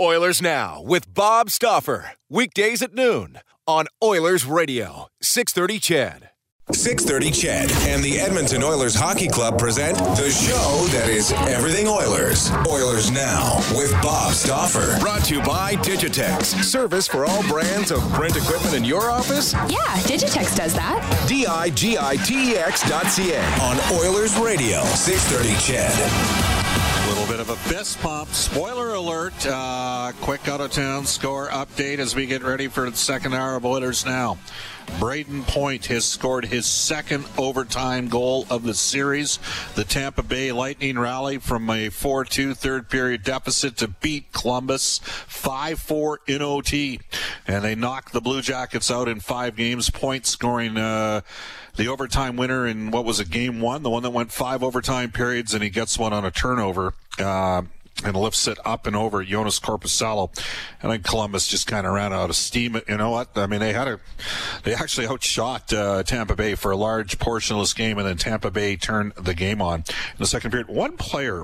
Oilers Now with Bob Stauffer. Weekdays at noon on Oilers Radio, 630 CHED. 630 CHED and the Edmonton Oilers Hockey Club present the show that is everything Oilers. Oilers Now with Bob Stauffer. Brought to you by Digitex. Service for all brands of print equipment in your office? Yeah, Digitex does that. D-I-G-I-T-E-X dot C-A on Oilers Radio, 630 CHED. Of a fist pump. Spoiler alert. Uh, quick out of town score update as we get ready for the second hour of Oilers now. Brayden Point has scored his second overtime goal of the series. The Tampa Bay Lightning rally from a 4 2 third period deficit to beat Columbus 5 4 in OT. And they knocked the Blue Jackets out in five games. Point scoring. Uh, the overtime winner in what was a game one, the one that went five overtime periods, and he gets one on a turnover. Uh, and lifts it up and over Jonas Korpisalo. And then Columbus just kind of ran out of steam. You know what? I mean, they had a, they actually outshot uh, Tampa Bay for a large portion of this game, and then Tampa Bay turned the game on in the second period. One player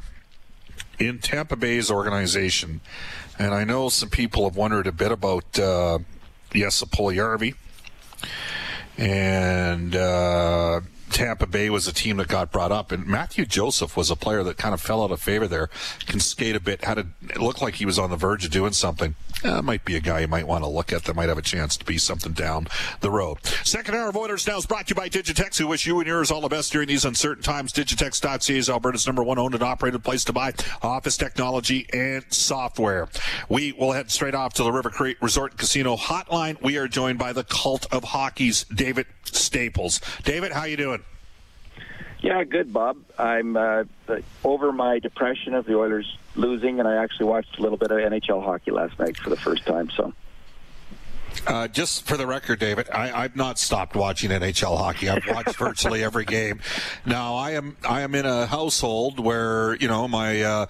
in Tampa Bay's organization, and I know some people have wondered a bit about uh, and uh, Tampa Bay was a team that got brought up, and Mathieu Joseph was a player that kind of fell out of favor there. Can skate a bit, had a, it looked like he was on the verge of doing something. Uh, might be a guy you might want to look at that might have a chance to be something down the road. Second hour of Oilers Now is brought to you by Digitex, who wish you and yours all the best during these uncertain times. Digitex.ca is Alberta's number one owned and operated place to buy office technology and software. We will head straight off to the River Cree Resort Casino Hotline. We are joined by the cult of hockey's David Staples. David, how you doing? Yeah, good, Bob. I'm uh, over my depression of the Oilers losing, and I actually watched a little bit of NHL hockey last night for the first time. So. Uh, just for the record, David, I, have not stopped watching NHL hockey. I've watched virtually every game. Now, I am I am in a household where you know my uh,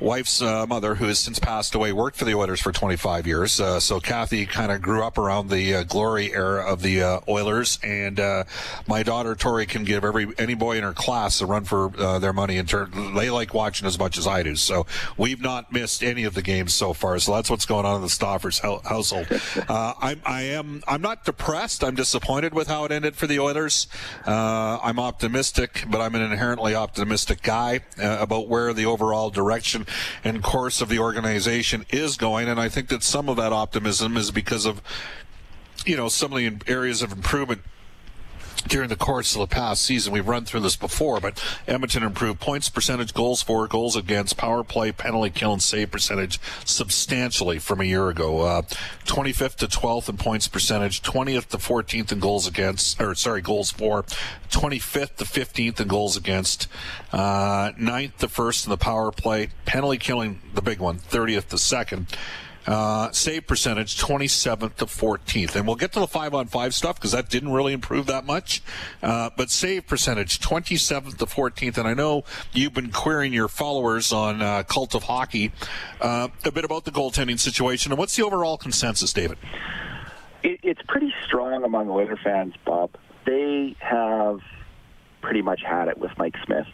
wife's uh, mother, who has since passed away, worked for the Oilers for 25 years. Uh, so Kathy kind of grew up around the uh, glory era of the uh, Oilers, and my daughter Tori can give every any boy in her class a run for their money. In turn, they like watching as much as I do. So we've not missed any of the games so far. So that's what's going on in the Stauffers household. I'm I am I'm not depressed. I'm disappointed with how it ended for the Oilers. Uh, I'm optimistic, but I'm an inherently optimistic guy uh, about where the overall direction and course of the organization is going. And I think that some of that optimism is because of, you know, some of the areas of improvement during the course of the past season. We've run through this before, but Edmonton improved points percentage, goals for, goals against, power play, penalty kill, and save percentage substantially from a year ago. Uh, 25th to 12th in points percentage, 20th to 14th in goals against, or sorry, goals for, 25th to 15th in goals against, uh, 9th to 1st in the power play, penalty killing, the big one, 30th to 2nd. Uh, save percentage 27th to 14th. And we'll get to the five on five stuff because that didn't really improve that much. Uh, but save percentage 27th to 14th. And I know you've been querying your followers on uh, Cult of Hockey uh, a bit about the goaltending situation. And what's the overall consensus, David? It, it's pretty strong among Oiler fans, Bob. They have pretty much had it with Mike Smith.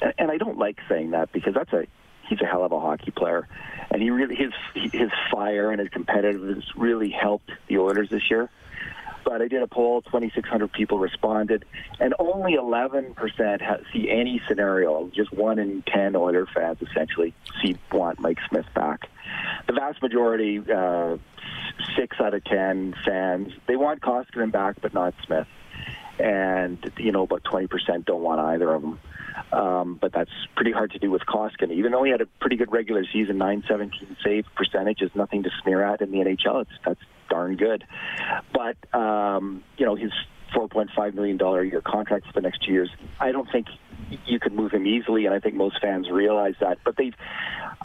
And, and I don't like saying that because that's a he's a hell of a hockey player, and he really his his fire and his competitiveness really helped the Oilers this year. but I did a poll. 2,600 people responded, and only 11% see any scenario. Just one in 10 Oiler fans essentially see want Mike Smith back. The vast majority, uh, six out of 10 fans, they want Koskinen back, but not Smith. And you know, about 20% don't want either of them. Um, but that's pretty hard to do with Koskinen. Even though he had a pretty good regular season, 917 save percentage is nothing to sneer at in the NHL. It's that's darn good. But um, you know, his 4.5 million dollar a year contract for the next two years. I don't think you can move him easily, and I think most fans realize that. But they,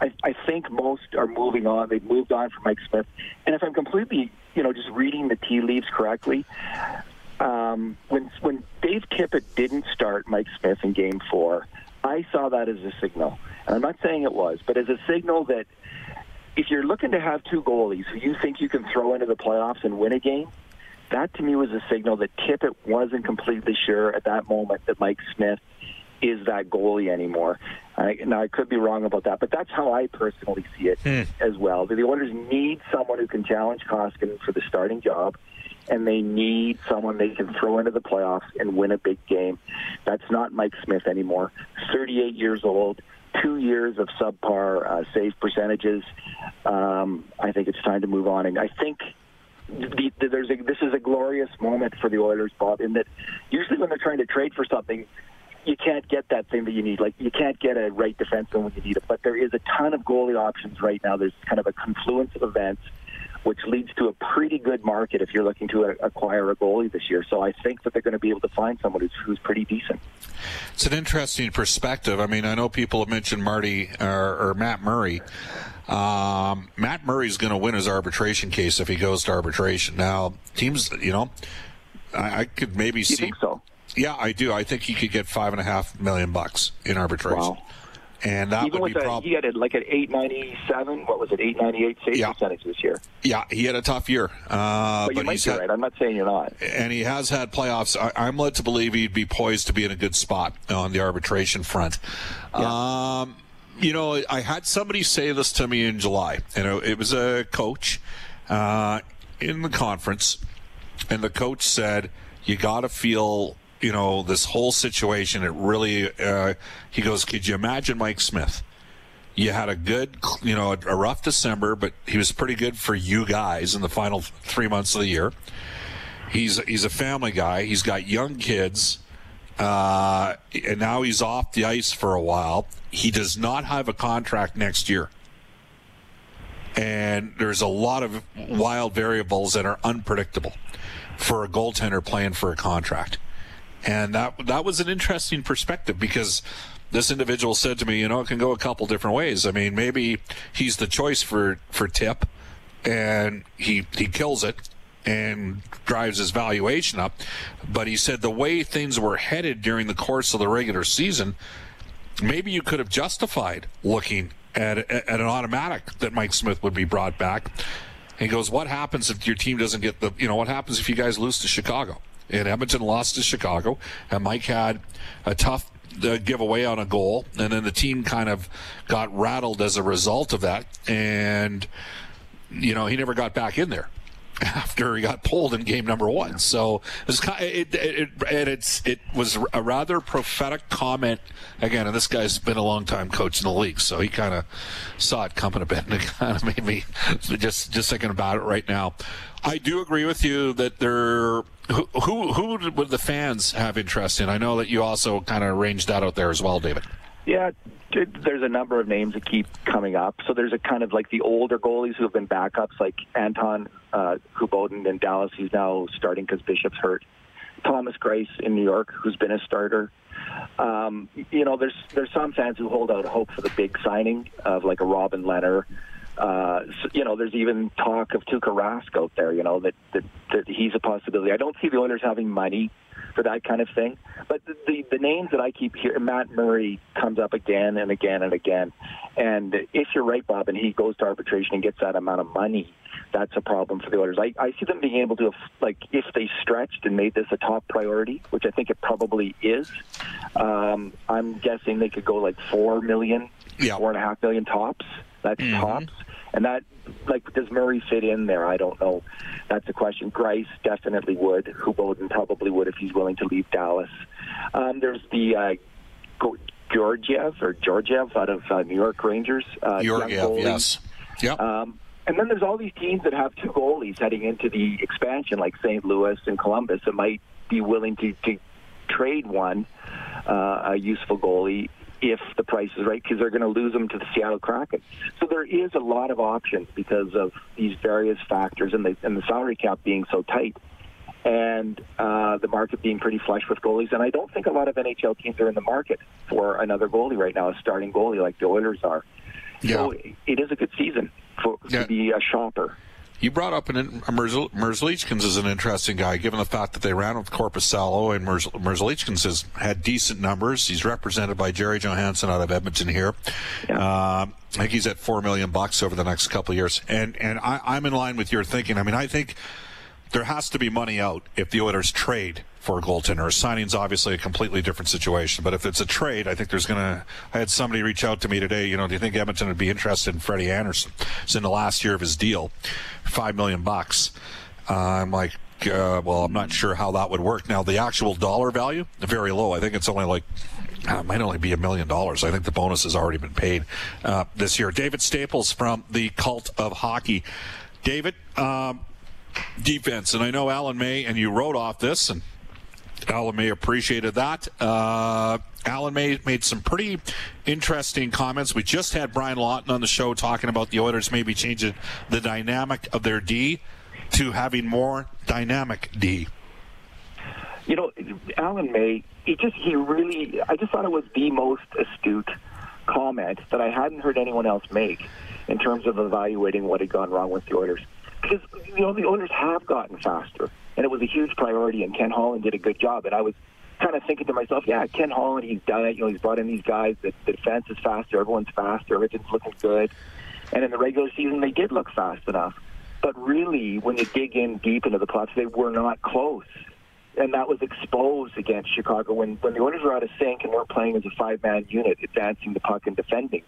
I, I think most are moving on. They've moved on from Mike Smith, and if I'm completely, you know, just reading the tea leaves correctly, um, when when Dave Tippett didn't start Mike Smith in Game Four, I saw that as a signal, and I'm not saying it was, but as a signal that if you're looking to have two goalies who you think you can throw into the playoffs and win a game, that to me was a signal that Tippett wasn't completely sure at that moment that Mike Smith is that goalie anymore. I, now I could be wrong about that, but that's how I personally see it as well. The Oilers need someone who can challenge Koskinen for the starting job and they need someone they can throw into the playoffs and win a big game. That's not Mike Smith anymore. 38 years old, two years of subpar uh, save percentages. Um, I think it's time to move on, and I think. The, the, there's a, this is a glorious moment for the Oilers, Bob, in that usually when they're trying to trade for something, you can't get that thing that you need. Like you can't get a right defenseman when you need it. But there is a ton of goalie options right now. There's kind of a confluence of events which leads to a pretty good market if you're looking to acquire a goalie this year. So I think that they're going to be able to find someone who's, who's pretty decent. It's an interesting perspective. I mean, I know people have mentioned Marty or, or Matt Murray. Um, Matt Murray's going to win his arbitration case if he goes to arbitration. Now, teams, you know, I, I could maybe You see. think so? Yeah, I do. I think he could get five and a half million bucks in arbitration. Wow. And that Even would with be a, he had a, like an 897, what was it, 898 save Yeah. percentage this year. yeah. He had a tough year, uh, But, you might be had, right. I'm not saying you're not. and he has had playoffs. I, I'm led to believe he'd be poised to be in a good spot on the arbitration front. Um, you know, I had somebody say this to me in July, and it, it was a coach uh, in the conference, and the coach said, "You got to feel." You know this whole situation. It really. Uh, he goes. Could you imagine Mike Smith? you had a good, you know, a rough December, but he was pretty good for you guys in the final three months of the year. He's he's a family guy. He's got young kids, uh, and now he's off the ice for a while. He does not have a contract next year, and there's a lot of wild variables that are unpredictable for a goaltender playing for a contract. And that that was an interesting perspective because this individual said to me, you know, it can go a couple different ways. I mean, maybe he's the choice for for Tip, and he he kills it and drives his valuation up. But he said the way things were headed during the course of the regular season, maybe you could have justified looking at at an automatic that Mike Smith would be brought back. He goes, "What happens if your team doesn't get the? You know, what happens if you guys lose to Chicago?" And Edmonton lost to Chicago, and Mike had a tough uh, giveaway on a goal, and then the team kind of got rattled as a result of that, and you know he never got back in there after he got pulled in game number one. So it was kind it, it, it, and it's it was a rather prophetic comment again. And this guy's been a long time coach in the league, so he kind of saw it coming a bit, and it kind of made me just just thinking about it right now. I do agree with you that there. Who, who who would the fans have interest in? I know that you also kind of arranged that out there as well, David. Yeah, there's a number of names that keep coming up. So there's a kind of like the older goalies who have been backups, like Anton uh, Khudobin in Dallas, who's now starting because Bishop's hurt. Thomas Greiss in New York, who's been a starter. Um, you know, there's there's some fans who hold out hope for the big signing of like a Robin Lehner. Uh, s- you know, there's even talk of Tuukka Rask out there. You know that, that that he's a possibility. I don't see the Oilers having money for that kind of thing. But the, the the names that I keep hearing, Matt Murray comes up again and again and again. And if you're right, Bob, and he goes to arbitration and gets that amount of money, that's a problem for the Oilers. I, I see them being able to, like, if they stretched and made this a top priority, which I think it probably is. Um, I'm guessing they could go like four million, Yeah. four and a half million tops. That's Mm-hmm. tops. And that, like, does Murray fit in there? I don't know. That's a question. Greiss definitely would. Khudobin probably would if he's willing to leave Dallas. Um, there's the uh, Georgiev or Georgiev out of uh, New York Rangers. Uh, Georgiev, yes. Yep. Um, and then there's all these teams that have two goalies heading into the expansion, like St. Louis and Columbus, that might be willing to, to trade one, uh, a useful goalie, if the price is right, because they're going to lose them to the Seattle Kraken. So there is a lot of options because of these various factors and the, and the salary cap being so tight and uh, the market being pretty flush with goalies. And I don't think a lot of NHL teams are in the market for another goalie right now, a starting goalie like the Oilers are. Yeah. So it is a good season for, yeah. to be a shopper. You brought up an Merzlikins is an interesting guy, given the fact that they ran with Korpisalo and Merzlikins has had decent numbers. He's represented by Jerry Johansson out of Edmonton here. Yeah. Uh, I think he's at four million bucks over the next couple of years, and and I, I'm in line with your thinking. I mean, I think there has to be money out if the Oilers trade for a goaltender. A signing's obviously a completely different situation, but if it's a trade, I think there's going to. I had somebody reach out to me today. You know, do you think Edmonton would be interested in Freddie Andersen? It's in the last year of his deal, five million bucks. Uh, I'm like, uh, well, I'm not sure how that would work. Now, the actual dollar value very low. I think it's only like uh, might only be a million dollars. I think the bonus has already been paid uh, this year. David Staples from the Cult of Hockey. David, um, defense, and I know Alan May, and you wrote off this, and Alan May appreciated that. Uh, Alan May made some pretty interesting comments. We just had Brian Lawton on the show talking about the Oilers maybe changing the dynamic of their D to having more dynamic D. You know, Alan May, he just, he really, I just thought it was the most astute comment that I hadn't heard anyone else make in terms of evaluating what had gone wrong with the Oilers. Because, you know, the Oilers have gotten faster and it was a huge priority. And Ken Holland did a good job. And I was kind of thinking to myself, yeah, Ken Holland, he's done it. You know, he's brought in these guys. The, the defense is faster. Everyone's faster. Everything's looking good. And in the regular season, they did look fast enough. But really, when you dig in deep into the plots, they were not close. And that was exposed against Chicago when, when the Oilers were out of sync and weren't playing as a five-man unit, advancing the puck and defending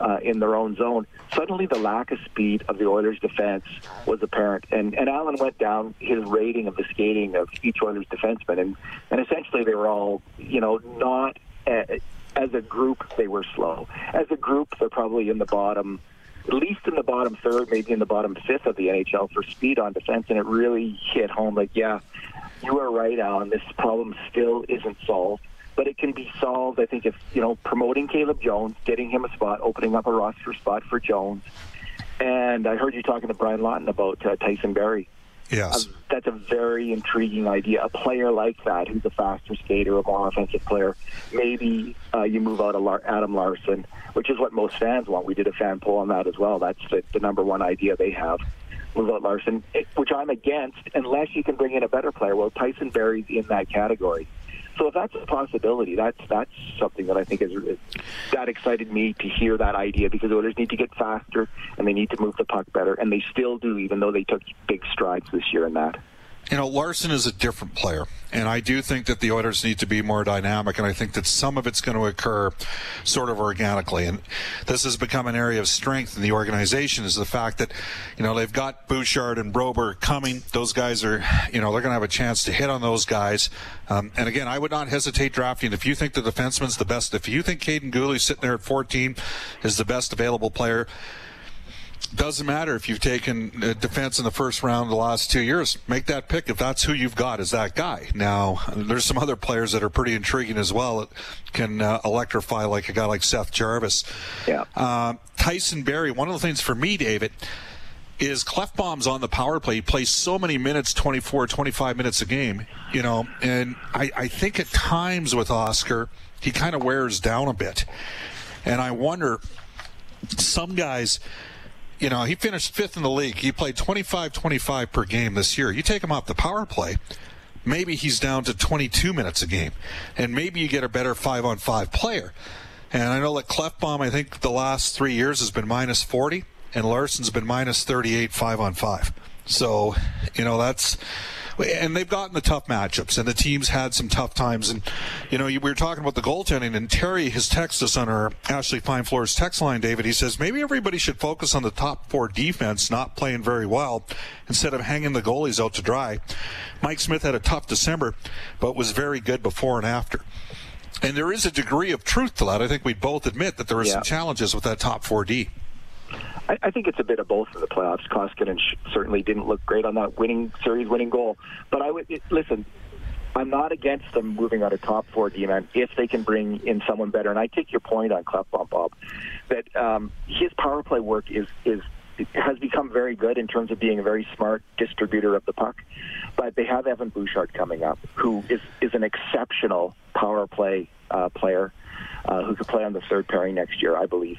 uh, in their own zone. Suddenly, the lack of speed of the Oilers' defense was apparent, and and Alan went down his rating of the skating of each Oilers defenseman, and and essentially they were all you know not. As a group, they were slow. As a group, they're probably in the bottom, at least in the bottom third, maybe in the bottom fifth of the NHL for speed on defense. And it really hit home like, yeah, you are right, Alan. This problem still isn't solved but it can be solved. I think if you know promoting Caleb Jones, getting him a spot, opening up a roster spot for Jones, and I heard you talking to Brian Lawton about uh, Tyson Barrie. Yes, uh, that's a very intriguing idea. A player like that, who's a faster skater, a more offensive player. Maybe uh, you move out Lar- Adam Larsson, which is what most fans want. We did a fan poll on that as well. That's the, the number one idea they have. Move out Larsson, which I'm against, unless you can bring in a better player. Well, Tyson Barrie's in that category. So if that's a possibility, that's that's something that I think is that excited me to hear that idea because the Oilers need to get faster and they need to move the puck better, and they still do, even though they took big strides this year in that you know, Larsson is a different player, and I do think that the Oilers need to be more dynamic, and I think that some of it's going to occur sort of organically. And this has become an area of strength in the organization is the fact that, you know, they've got Bouchard and Broberg coming. Those guys are, you know, they're going to have a chance to hit on those guys. Um, and again, I would not hesitate drafting. If you think the defenseman's the best, if you think Kaiden Guhle sitting there at 14 is the best available player, doesn't matter if you've taken defense in the first round the last two years. Make that pick if that's who you've got is that guy. Now, there's some other players that are pretty intriguing as well that can uh, electrify, like a guy like Seth Jarvis. Yeah. Uh, Tyson Barrie, One of the things for me, David, is Klefbom's on the power play. He plays so many minutes, 24, 25 minutes a game, you know, and I, I think at times with Oscar, he kind of wears down a bit. And I wonder, some guys you know, he finished fifth in the league. He played 25 25 per game this year. You take him off the power play, maybe he's down to 22 minutes a game. And maybe you get a better five on five player. And I know that Klefbom, I think the last three years has been minus 40, and Larsson's been minus 38 five on five. So, you know, that's and they've gotten the tough matchups, and the teams had some tough times. And you know, we were talking about the goaltending, and Terry has texted us on our Ashley Fine Floors text line. David, he says maybe everybody should focus on the top four defense not playing very well instead of hanging the goalies out to dry. Mike Smith had a tough December, but was very good before and after. And there is a degree of truth to that. I think we both admit that there are yeah. some challenges with that top 4D. I, I think it's a bit of both in the playoffs. Koskinen certainly didn't look great on that winning series winning goal. But I would listen. I'm not against them moving on a top four D man if they can bring in someone better. And I take your point on Klefbom, Bob, that um, his power play work is is has become very good in terms of being a very smart distributor of the puck. But they have Evan Bouchard coming up, who is is an exceptional power play uh, player uh, who could play on the third pairing next year, I believe.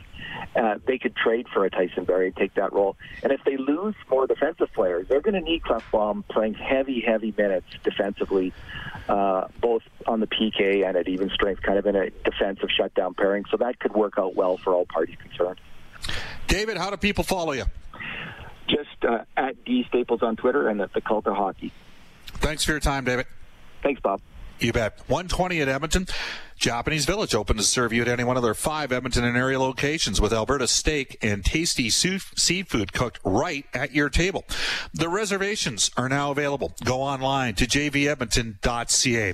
Uh, they could trade for a Tyson Barrie and take that role. And if they lose more defensive players, they're going to need Klefbom playing heavy, heavy minutes defensively, uh, both on the PK and at even strength, kind of in a defensive shutdown pairing. So that could work out well for all parties concerned. David, how do people follow you? Just uh, at D Staples on Twitter and at the Cult of Hockey. Thanks for your time, David. Thanks, Bob. You bet. 120 at Edmonton. Japanese Village open to serve you at any one of their five Edmonton and area locations with Alberta steak and tasty seafood cooked right at your table. The reservations are now available. Go online to jvedmonton.ca.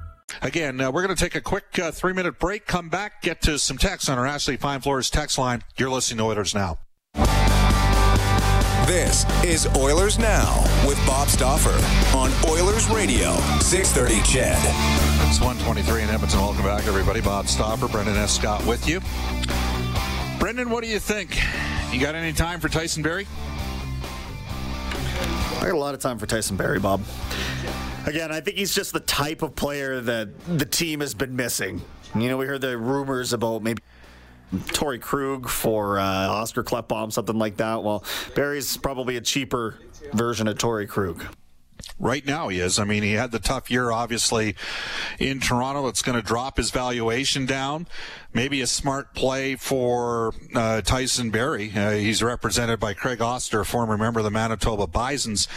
Again, uh, we're going to take a quick uh, three minute break, come back, get to some text on our Ashley Fine Floors text line. You're listening to Oilers Now. This is Oilers Now with Bob Stauffer on Oilers Radio, 630 CHED. It's 123 in Edmonton. Welcome back, everybody. Bob Stauffer, Brendan S. Scott with you. Brendan, what do you think? You got any time for Tyson Barrie? I got a lot of time for Tyson Barrie, Bob. Again, I think he's just the type of player that the team has been missing. You know, we heard the rumors about maybe Torey Krug for uh, Oscar Klefbom, something like that. Well, Barrie's probably a cheaper version of Torey Krug. Right now, he is. I mean, he had the tough year, obviously, in Toronto. It's going to drop his valuation down. Maybe a smart play for uh, Tyson Barrie. Uh, he's represented by Craig Oster, former member of the Manitoba Bisons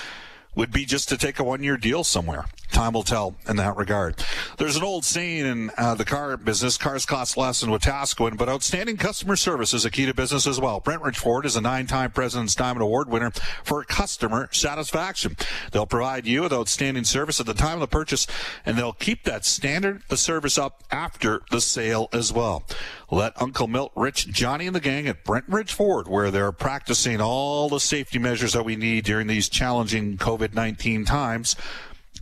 would be just to take a one year deal somewhere. Time will tell in that regard. There's an old saying in uh, the car business cars cost less than Wetaskiwin, but outstanding customer service is a key to business as well. Brentridge Ford is a nine time President's Diamond Award winner for customer satisfaction. They'll provide you with outstanding service at the time of the purchase, and they'll keep that standard of service up after the sale as well. Let Uncle Milt, Rich, Johnny, and the gang at Brentridge Ford, where they're practicing all the safety measures that we need during these challenging COVID 19 times.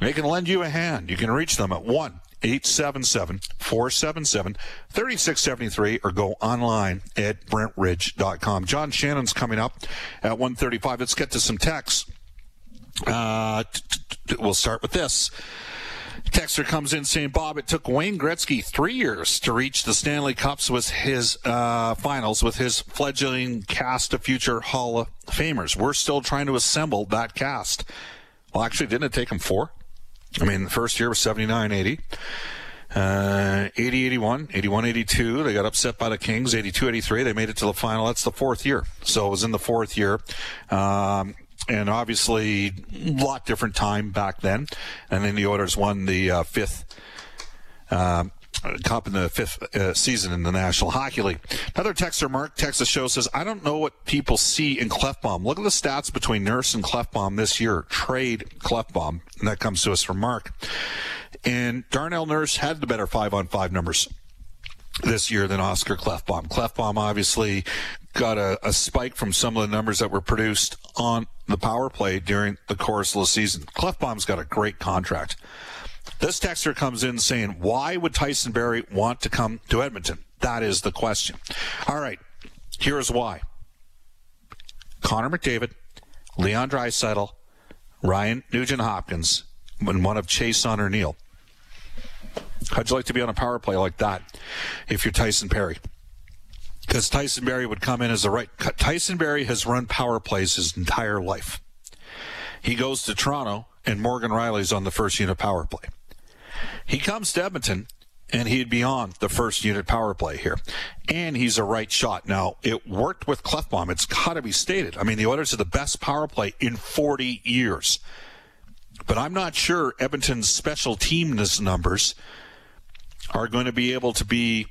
They can lend you a hand. You can reach them at 1 877 477 3673 or go online at brentridge.com. John Shannon's coming up at 135. Let's get to some texts. Uh, we'll start with this. Texter comes in saying, Bob, it took Wayne Gretzky three years to reach the Stanley Cups with his uh, finals with his fledgling cast of future Hall of Famers. We're still trying to assemble that cast. Well, actually, didn't it take him four? I mean, the first year was 79 80. Uh, 80 81, 81 82. They got upset by the Kings. 82 83. They made it to the final. That's the fourth year. So it was in the fourth year. Um, and obviously a lot different time back then. And then the Oilers won the uh, fifth uh, cup in the fifth uh, season in the National Hockey League. Another texter, Mark, Texas show says, I don't know what people see in Klefbom. Look at the stats between Nurse and Klefbom this year. Trade Klefbom. And that comes to us from Mark. And Darnell Nurse had the better five on five numbers this year than Oscar Klefbom. Klefbom obviously got a, a, spike from some of the numbers that were produced on the power play during the course of the season. Klefbom's got a great contract. This texter comes in saying, why would Tyson Barrie want to come to Edmonton? That is the question. All right, here's why. Connor McDavid, Leon Draisaitl, Ryan Nugent Hopkins, and one of Chiasson or Neal. How'd you like to be on a power play like that if you're Tyson Barrie? Because Tyson Barrie would come in as the right. Tyson Barrie has run power plays his entire life. He goes to Toronto, and Morgan Rielly's on the first unit power play. He comes to Edmonton, and he'd be on the first unit power play here. And he's a right shot. Now, it worked with Klefbom. It's got to be stated. I mean, the Oilers are the best power play in 40 years. But I'm not sure Edmonton's special teamness numbers are going to be able to be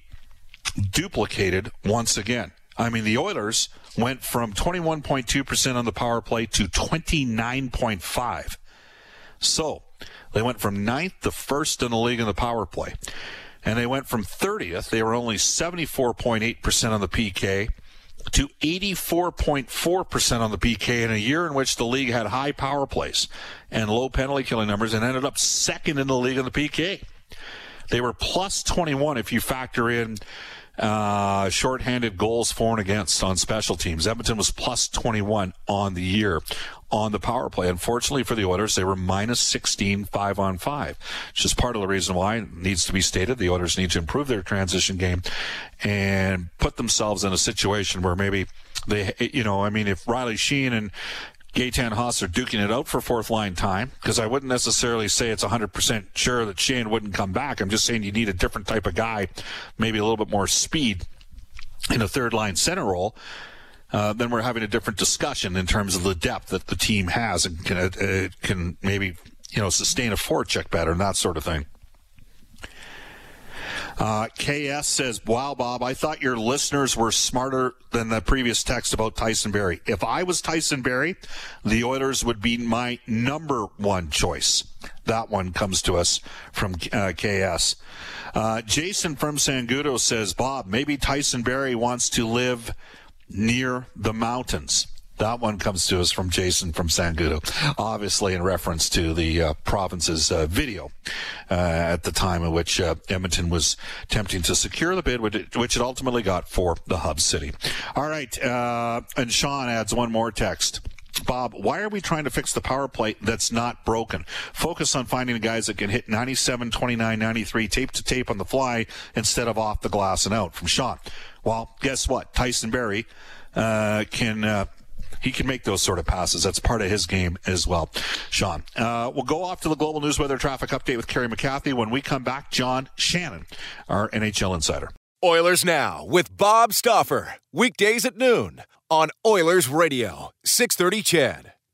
duplicated once again. I mean, the Oilers went from 21.2% on the power play to 29.5. So they went from ninth to first in the league in the power play. And they went from 30th, they were only 74.8% on the PK, to 84.4% on the PK in a year in which the league had high power plays and low penalty killing numbers and ended up second in the league in the PK. They were plus 21 if you factor in uh, shorthanded goals for and against on special teams. Edmonton was plus 21 on the year on the power play. Unfortunately for the Oilers, they were minus 16 five on five, which is part of the reason why it needs to be stated the Oilers need to improve their transition game and put themselves in a situation where maybe they, you know, I mean, if Riley Sheahan and Gaetan Haas are duking it out for fourth line time because I wouldn't necessarily say it's 100% sure that Sheahan wouldn't come back. I'm just saying you need a different type of guy, maybe a little bit more speed in a third line center role. Uh, then we're having a different discussion in terms of the depth that the team has and can, uh, can maybe you know sustain a forecheck better and that sort of thing. Uh, KS says, Wow, Bob, I thought your listeners were smarter than the previous text about Tyson Barrie. If I was Tyson Barrie, the Oilers would be my number one choice. That one comes to us from uh, KS. Uh, Jason from Sangudo says, Bob, maybe Tyson Barrie wants to live near the mountains. That one comes to us from Jason from Sangudo, obviously in reference to the uh, province's uh, video uh, at the time in which uh, Edmonton was attempting to secure the bid, which it, which it ultimately got for the hub city. All right, uh, and Sean adds one more text. Bob, why are we trying to fix the power play that's not broken? Focus on finding the guys that can hit 97, 29, 93, tape to tape on the fly instead of off the glass and out. From Sean. Well, guess what? Tyson Barrie uh, can uh, he can make those sort of passes. That's part of his game as well. Sean, uh, we'll go off to the global news weather traffic update with Kerry McCarthy. When we come back, John Shannon, our NHL insider. Oilers Now with Bob Stauffer. Weekdays at noon on Oilers Radio, 630 CHED.